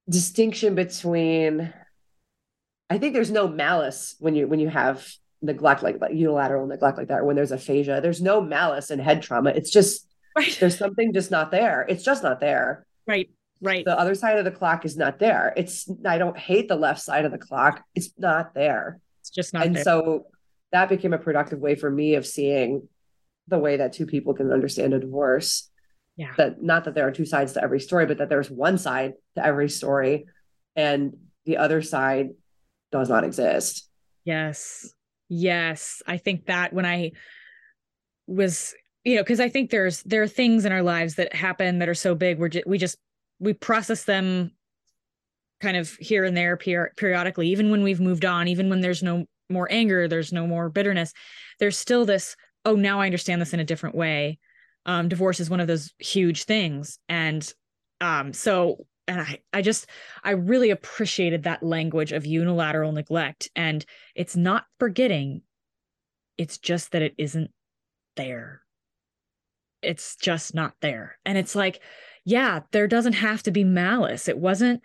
distinction between I think there's no malice when you when you have neglect like, like unilateral neglect like that or when there's aphasia. There's no malice in head trauma. It's just right. there's something just not there. It's just not there. Right right the other side of the clock is not there it's i don't hate the left side of the clock it's not there it's just not and there. so that became a productive way for me of seeing the way that two people can understand a divorce yeah that not that there are two sides to every story but that there's one side to every story and the other side does not exist. Yes. Yes. I think that when I was, you know, because I think there's there are things in our lives that happen that are so big, we're just we just we process them kind of here and there per- periodically, even when we've moved on, even when there's no more anger, there's no more bitterness, there's still this, oh, now I understand this in a different way. Um, divorce is one of those huge things. And um, so and I, I just i really appreciated that language of unilateral neglect and it's not forgetting it's just that it isn't there it's just not there and it's like yeah there doesn't have to be malice it wasn't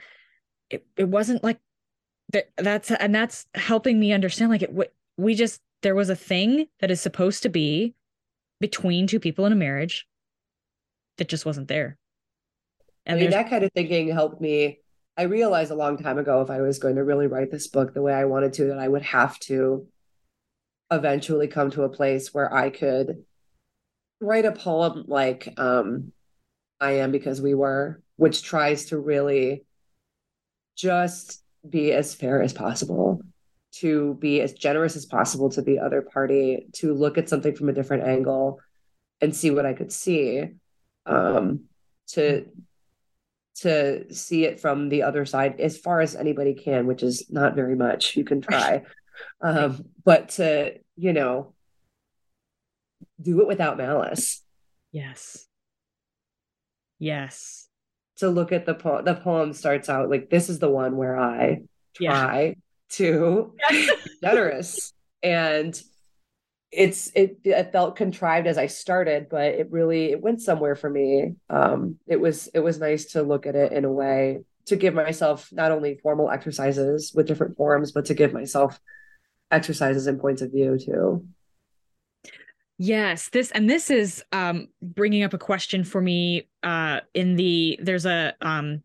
it, it wasn't like that that's and that's helping me understand like it we just there was a thing that is supposed to be between two people in a marriage that just wasn't there and I mean, that kind of thinking helped me. I realized a long time ago if I was going to really write this book the way I wanted to, that I would have to eventually come to a place where I could write a poem like um, I Am Because We Were, which tries to really just be as fair as possible, to be as generous as possible to the other party, to look at something from a different angle and see what I could see. Um, to to see it from the other side as far as anybody can, which is not very much. You can try. um, but to, you know, do it without malice. Yes. Yes. To look at the poem, the poem starts out like this is the one where I try yeah. to be generous. And it's it, it felt contrived as I started, but it really it went somewhere for me. Um, it was it was nice to look at it in a way to give myself not only formal exercises with different forms, but to give myself exercises and points of view too. Yes, this and this is um, bringing up a question for me. Uh, in the there's a um,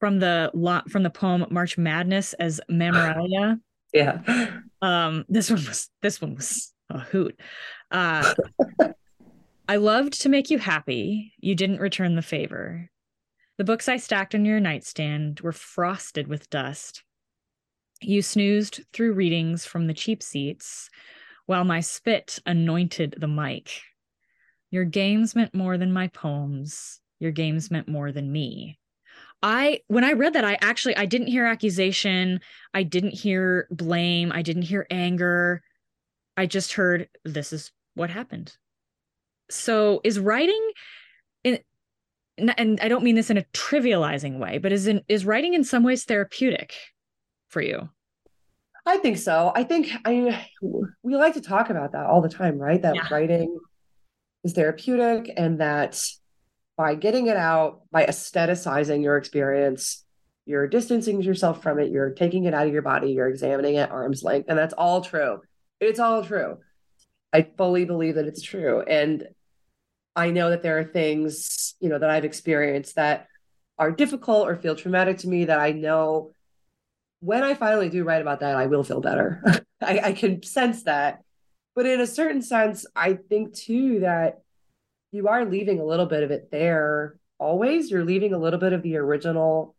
from the lot from the poem March Madness as Mammalia. yeah. Um this one was this one was a hoot. Uh i loved to make you happy. You didn't return the favor. The books i stacked on your nightstand were frosted with dust. You snoozed through readings from the cheap seats while my spit anointed the mic your games meant more than my poems your games meant more than me I when I read that I actually I didn't hear accusation, I didn't hear blame, I didn't hear anger. I just heard this is what happened. So is writing in and I don't mean this in a trivializing way, but is in is writing in some ways therapeutic for you? I think so. I think I we like to talk about that all the time, right? That yeah. writing is therapeutic and that by getting it out, by aestheticizing your experience, you're distancing yourself from it, you're taking it out of your body, you're examining it arm's length. And that's all true. It's all true. I fully believe that it's true. And I know that there are things, you know, that I've experienced that are difficult or feel traumatic to me that I know when I finally do write about that, I will feel better. I, I can sense that. But in a certain sense, I think too that you are leaving a little bit of it there always. You're leaving a little bit of the original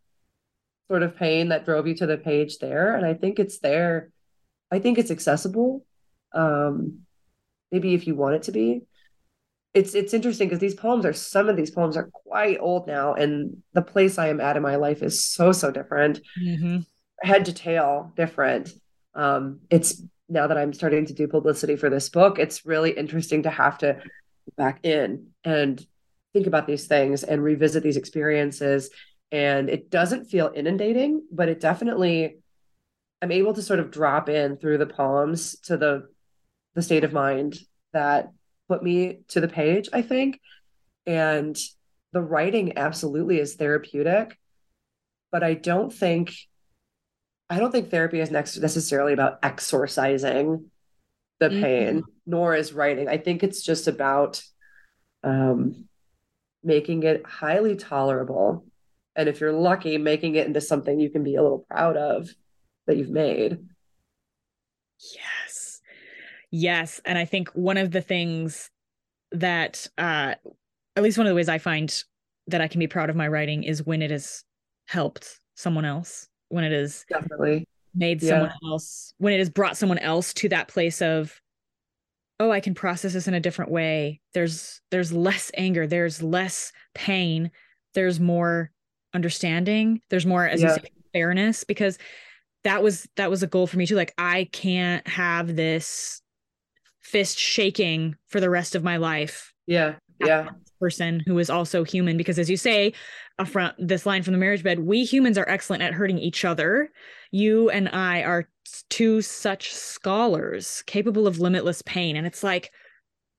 sort of pain that drove you to the page there. And I think it's there. I think it's accessible. um maybe if you want it to be it's it's interesting because these poems are some of these poems are quite old now and the place i am at in my life is so so different mm-hmm. Head to tail different um it's now that i'm starting to do publicity for this book it's really interesting to have to back in and think about these things and revisit these experiences and it doesn't feel inundating but it definitely i'm able to sort of drop in through the poems to the the state of mind that put me to the page, I think. And the writing absolutely is therapeutic, but I don't think I don't think therapy is next necessarily about exorcising the mm-hmm. pain, mm-hmm. nor is writing. I think it's just about um, making it highly tolerable. And if you're lucky, making it into something you can be a little proud of that you've made. Yes. Yes. And I think one of the things that, uh, at least one of the ways I find that I can be proud of my writing is when it has helped someone else, when it has definitely made yeah. someone else, when it has brought someone else to that place of, oh, I can process this in a different way. There's there's less anger, there's less pain, there's more understanding, there's more as yeah. you say, fairness because that was that was a goal for me too. Like I can't have this fist shaking for the rest of my life. Yeah. Yeah. Person who is also human, because as you say, front this line from the marriage bed, we humans are excellent at hurting each other. You and I are two such scholars capable of limitless pain. And it's like,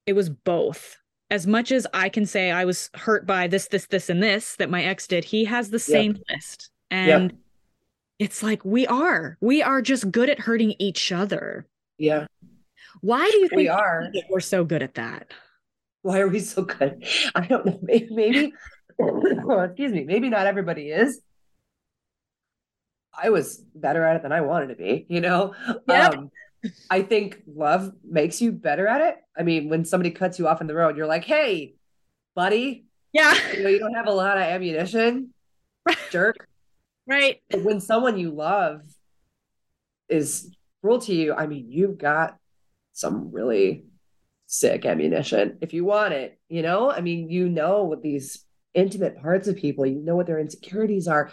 it was both. As much as I can say I was hurt by this, this, this, and this that my ex did, he has the same yep. list. And yep. it's like we are. We are just good at hurting each other. Yeah. Why do you think we are we're so good at that? Why are we so good? I don't know. Maybe, maybe excuse me, maybe not everybody is. I was better at it than I wanted to be, you know? Yep. Um, I think love makes you better at it. I mean, when somebody cuts you off in the road, you're like, hey, buddy. Yeah. You know, you don't have a lot of ammunition, jerk. Right. But when someone you love is cruel to you, I mean, you've got some really sick ammunition if you want it you know? I mean you know what these intimate parts of people you know what their insecurities are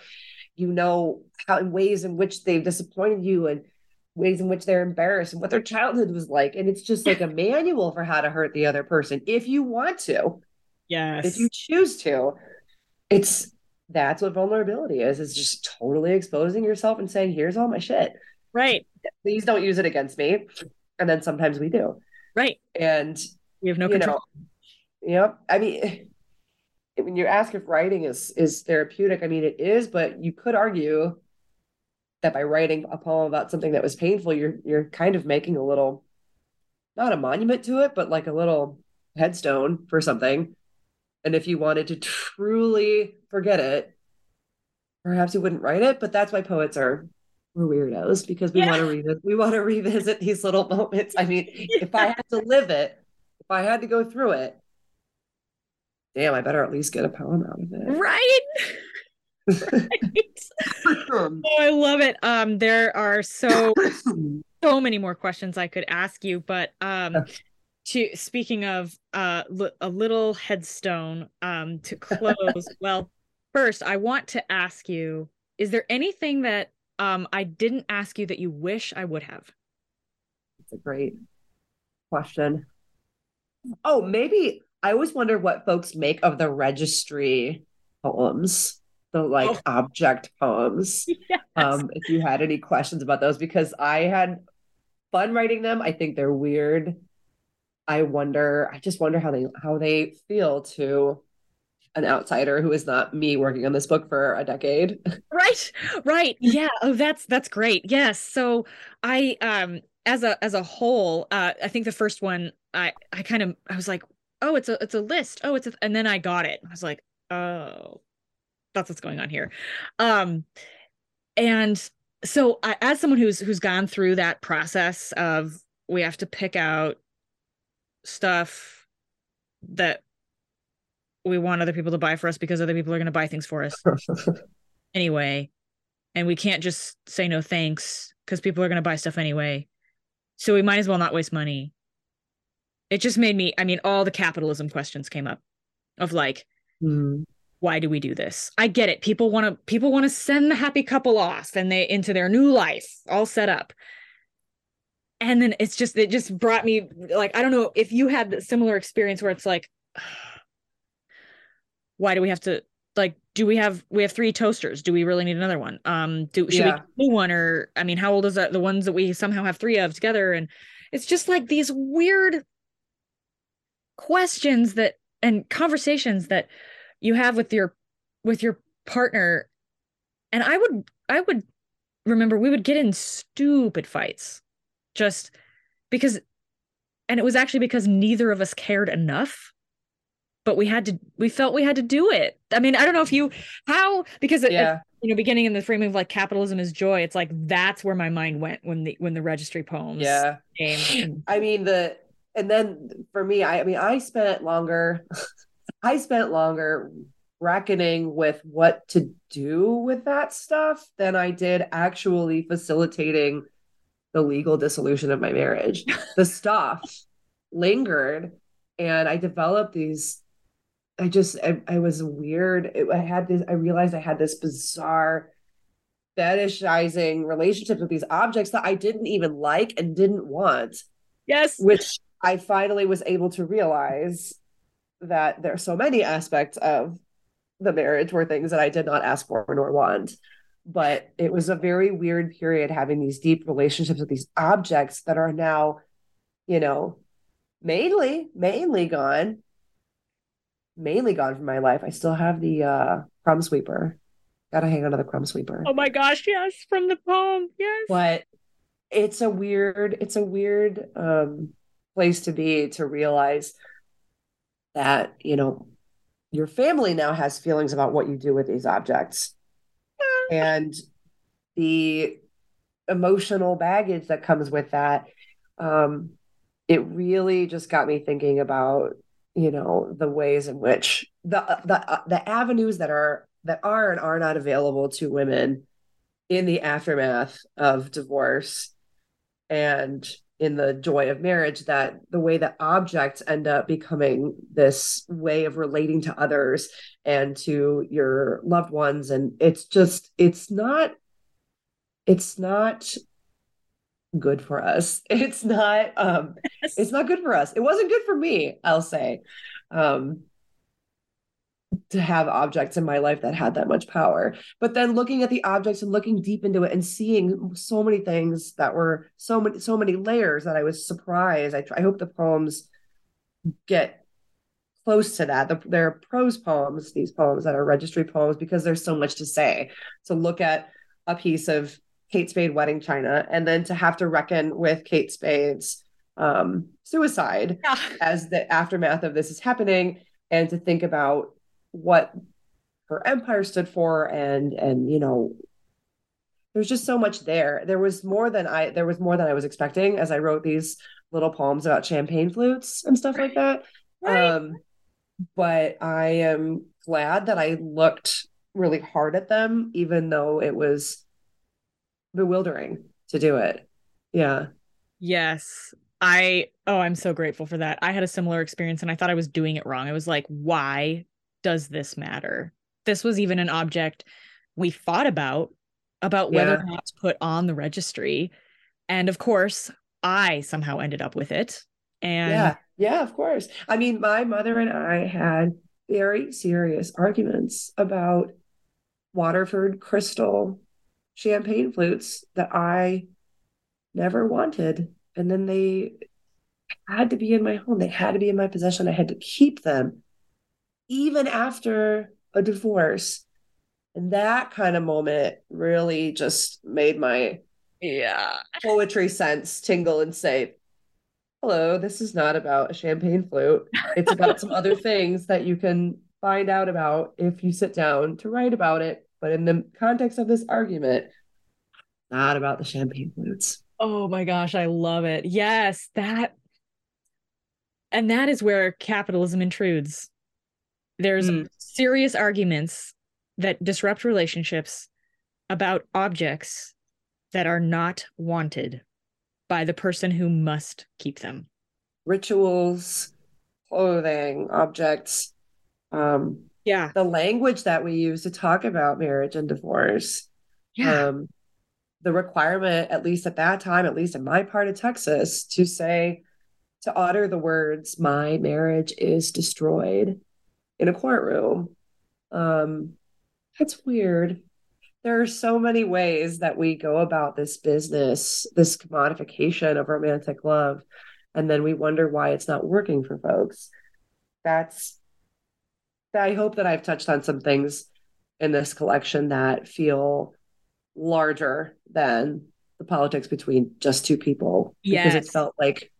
you know how in ways in which they've disappointed you and ways in which they're embarrassed and what their childhood was like. And it's just like a manual for how to hurt the other person if you want to. Yes if you choose to it's that's what vulnerability is it's just totally exposing yourself and saying here's all my shit. Right. Please don't use it against me. And then sometimes we do right. And we have no control. know, yep. I mean when you ask if writing is is therapeutic i mean it is but you could argue that by writing a poem about something that was painful you're you're kind of making a little not a monument to it but like a little headstone for something. And if you wanted to truly forget it perhaps you wouldn't write it but that's why poets are we're weirdos because we yeah. want to revisit we want to revisit these little moments. I mean, yeah. if I had to live it, if I had to go through it, damn, I better at least get a poem out of it. Right. right. oh, I love it. Um, there are so so many more questions I could ask you, but um to speaking of uh a little headstone um to close well first i want to ask you is there anything that um, I didn't ask you that you wish I would have. It's a great question. Oh, maybe I always wonder what folks make of the registry poems, the like oh. object poems. Yes. Um, if you had any questions about those, because I had fun writing them. I think they're weird. I wonder, I just wonder how they how they feel to an outsider who is not me working on this book for a decade. Right. Right. Yeah. Oh, that's that's great. Yes. So I um as a as a whole, uh I think the first one I I kind of I was like, "Oh, it's a it's a list. Oh, it's a, and then I got it. I was like, "Oh, that's what's going on here." Um and so I, as someone who's who's gone through that process of we have to pick out stuff that we want other people to buy for us because other people are going to buy things for us anyway and we can't just say no thanks because people are going to buy stuff anyway So we might as well not waste money. It just made me, I mean, all the capitalism questions came up of like, Mm. why do we do this? I get it. People want to people want to send the happy couple off and they into their new life, all set up. And then it's just it just brought me like I don't know if you had a similar experience where it's like why do we have to like do we have we have three toasters. Do we really need another one? Um do should Yeah. we do one? Or i mean how old is that the ones that we somehow have three of together? And it's just like these weird questions that and conversations that you have with your with your partner. And i would i would remember we would get in stupid fights just because and it was actually because neither of us cared enough but we had to we felt we had to do it i mean i don't know if you how because it, Yeah. you know beginning in the framing of like capitalism is joy it's like that's where my mind went when the when the registry poems Yeah. came I mean the and then for me, I, I mean I spent longer I spent longer reckoning with what to do with that stuff than I did actually facilitating the legal dissolution of my marriage. The stuff lingered and I developed these I just I, I was weird. It, I had this I realized I had this bizarre fetishizing relationships with these objects that I didn't even like and didn't want yes which I finally was able to realize that there are so many aspects of the marriage were things that I did not ask for nor want. But it was a very weird period having these deep relationships with these objects that are now, you know, mainly, mainly gone. Mainly gone from my life. I still have the uh crumb sweeper. Gotta hang on to the crumb sweeper. Oh my gosh yes from the poem yes. But it's a weird it's a weird um place to be to realize that you know your family now has feelings about what you do with these objects. And the emotional baggage that comes with that um it really just got me thinking about you know the ways in which the uh, the uh, the avenues that are that are and are not available to women in the aftermath of divorce and in the joy of marriage that the way that objects end up becoming this way of relating to others and to your loved ones. And it's just it's not it's not good for us it's not um it's not good for us it wasn't good for me i'll say um to have objects in my life that had that much power. But then looking at the objects and looking deep into it and seeing so many things that were so many so many layers that I was surprised. I, I hope the poems get close to that. The, they're prose poems, these poems that are registry poems, because there's so much to say. To look at a piece of Kate Spade wedding china and then to have to reckon with Kate Spade's um, suicide Yeah. as the aftermath of this is happening and to think about what her empire stood for and and you know there's just so much there there was more than i there was more than i was expecting as i wrote these little poems about champagne flutes and stuff like that Right. um but i am glad that i looked really hard at them even though it was bewildering to do it yeah Yes. I oh, I'm so grateful for that. I had a similar experience and I thought I was doing it wrong. I was like, why does this matter? This was even an object we fought about about whether Yeah. or not to put on the registry. And of course, I somehow ended up with it. And yeah yeah of course i mean my mother and i had very serious arguments about waterford crystal champagne flutes that i never wanted and then they had to be in my home they had to be in my possession i had to keep them even after a divorce and that kind of moment really just made my yeah. poetry sense tingle and say, Hello, this is not about a champagne flute. It's about some other things that you can find out about if you sit down to write about it. But in the context of this argument, not about the champagne flutes. Oh my gosh, I love it. Yes, that and that is where capitalism intrudes. There's Mm. serious arguments that disrupt relationships about objects that are not wanted. by the person who must keep them. Rituals, clothing, objects, um, yeah, the language that we use to talk about marriage and divorce. Yeah. Um, the requirement, at least at that time, at least in my part of Texas, to say, to utter the words, my marriage is destroyed in a courtroom. Um, it's weird. There are so many ways that we go about this business, this commodification of romantic love, and then we wonder why it's not working for folks. That's I hope that I've touched on some things in this collection that feel larger than the politics between just two people. Yes. Because it felt like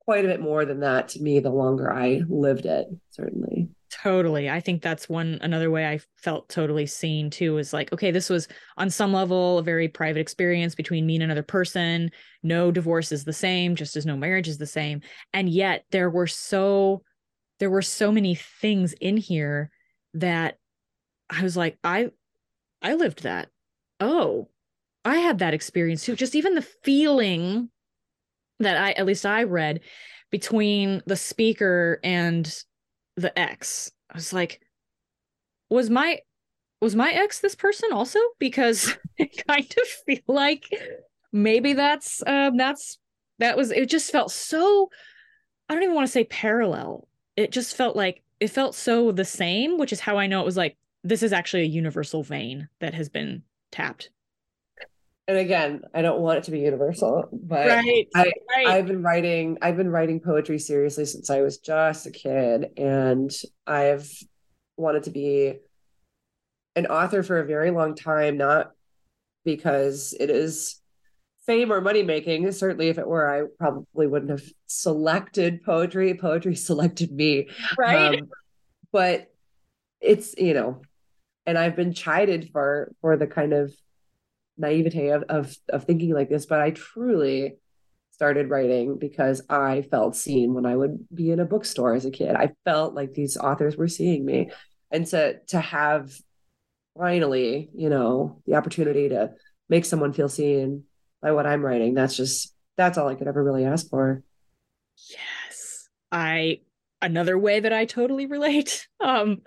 quite a bit more than that to me the longer I lived it, certainly. Totally. I think that's one another way I felt totally seen too is like, okay, this was on some level a very private experience between me and another person. No divorce is the same, just as no marriage is the same. And yet there were so there were so many things in here that I was like, I I lived that. Oh, I had that experience too. Just even the feeling that I at least I read between the speaker and the ex. I was like, was my was my ex this person also? Because I kind of feel like maybe that's um that's that was it just felt so I don't even want to say parallel it just felt like it felt so the same, which is how I know it was like this is actually a universal vein that has been tapped. And again, I don't want it to be universal, but right, I, right. I've been writing I've been writing poetry seriously since I was just a kid and I've wanted to be an author for a very long time, not because it is fame or money making. Certainly, if it were, I probably wouldn't have selected poetry. Poetry selected me. Right. Um, but it's, you know, and I've been chided for for the kind of naivete of, of of thinking like this, but I truly started writing because I felt seen when I would be in a bookstore as a kid. I felt like these authors were seeing me. And to to have finally, you know, the opportunity to make someone feel seen by what I'm writing. That's just that's all I could ever really ask for. Yes. I another way that I totally relate. Um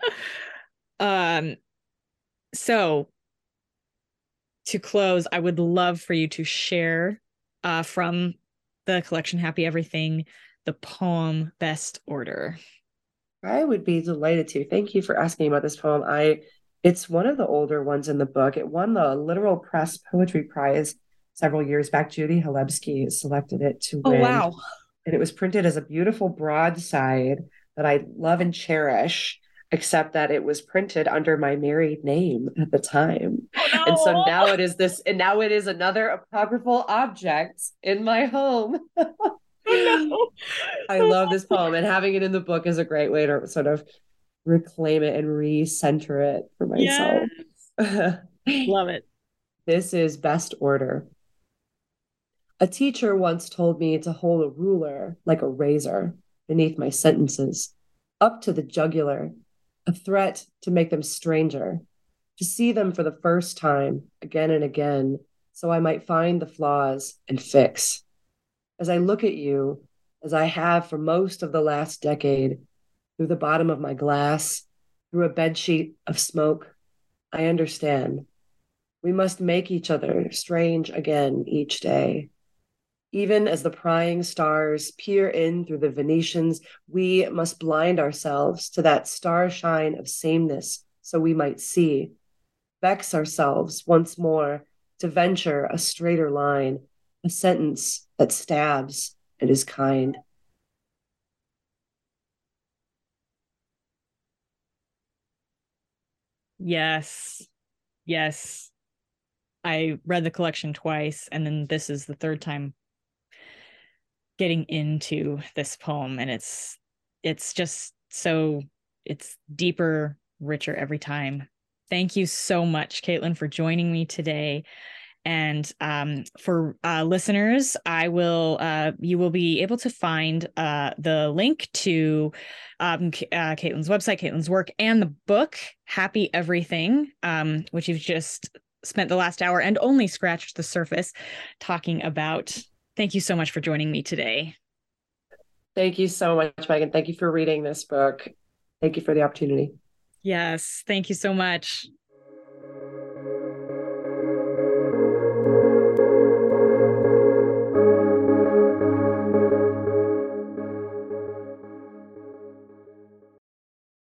um so to close, I would love for you to share uh from the collection Happy Everything the poem Best Order. I would be delighted to. Thank you for asking about this poem. I it's one of the older ones in the book. It won the Littoral Press Poetry Prize several years back. Judy Halebsky selected it to oh, win. Wow. And it was printed as a beautiful broadside that I love and cherish, except that it was printed under my married name at the time. Oh, no. And so now it is this, and now it is another apocryphal object in my home. oh, no. I love this poem, and having it in the book is a great way to sort of reclaim it and recenter it for myself. Yes. love it. This is best order. A teacher once told me to hold a ruler like a razor beneath my sentences, up to the jugular, a threat to make them stranger, to see them for the first time again and again, so I might find the flaws and fix. As I look at you, as I have for most of the last decade, through the bottom of my glass, through a bedsheet of smoke, I understand. We must make each other strange again each day. Even as the prying stars peer in through the Venetians, we must blind ourselves to that starshine of sameness so we might see, vex ourselves once more to venture a straighter line, a sentence that stabs and is kind. Yes. Yes. I read the collection twice, and then this is the third time getting into this poem and it's it's just so it's deeper richer every time. Thank you so much caitlin for joining me today. And um, for uh, listeners i will uh, you will be able to find uh, the link to um, uh, caitlin's website caitlin's work and the book happy everything um, which you've just spent the last hour and only scratched the surface talking about Thank you so much for joining me today. Thank you so much, Megan. Thank you for reading this book. Thank you for the opportunity. Yes, thank you so much.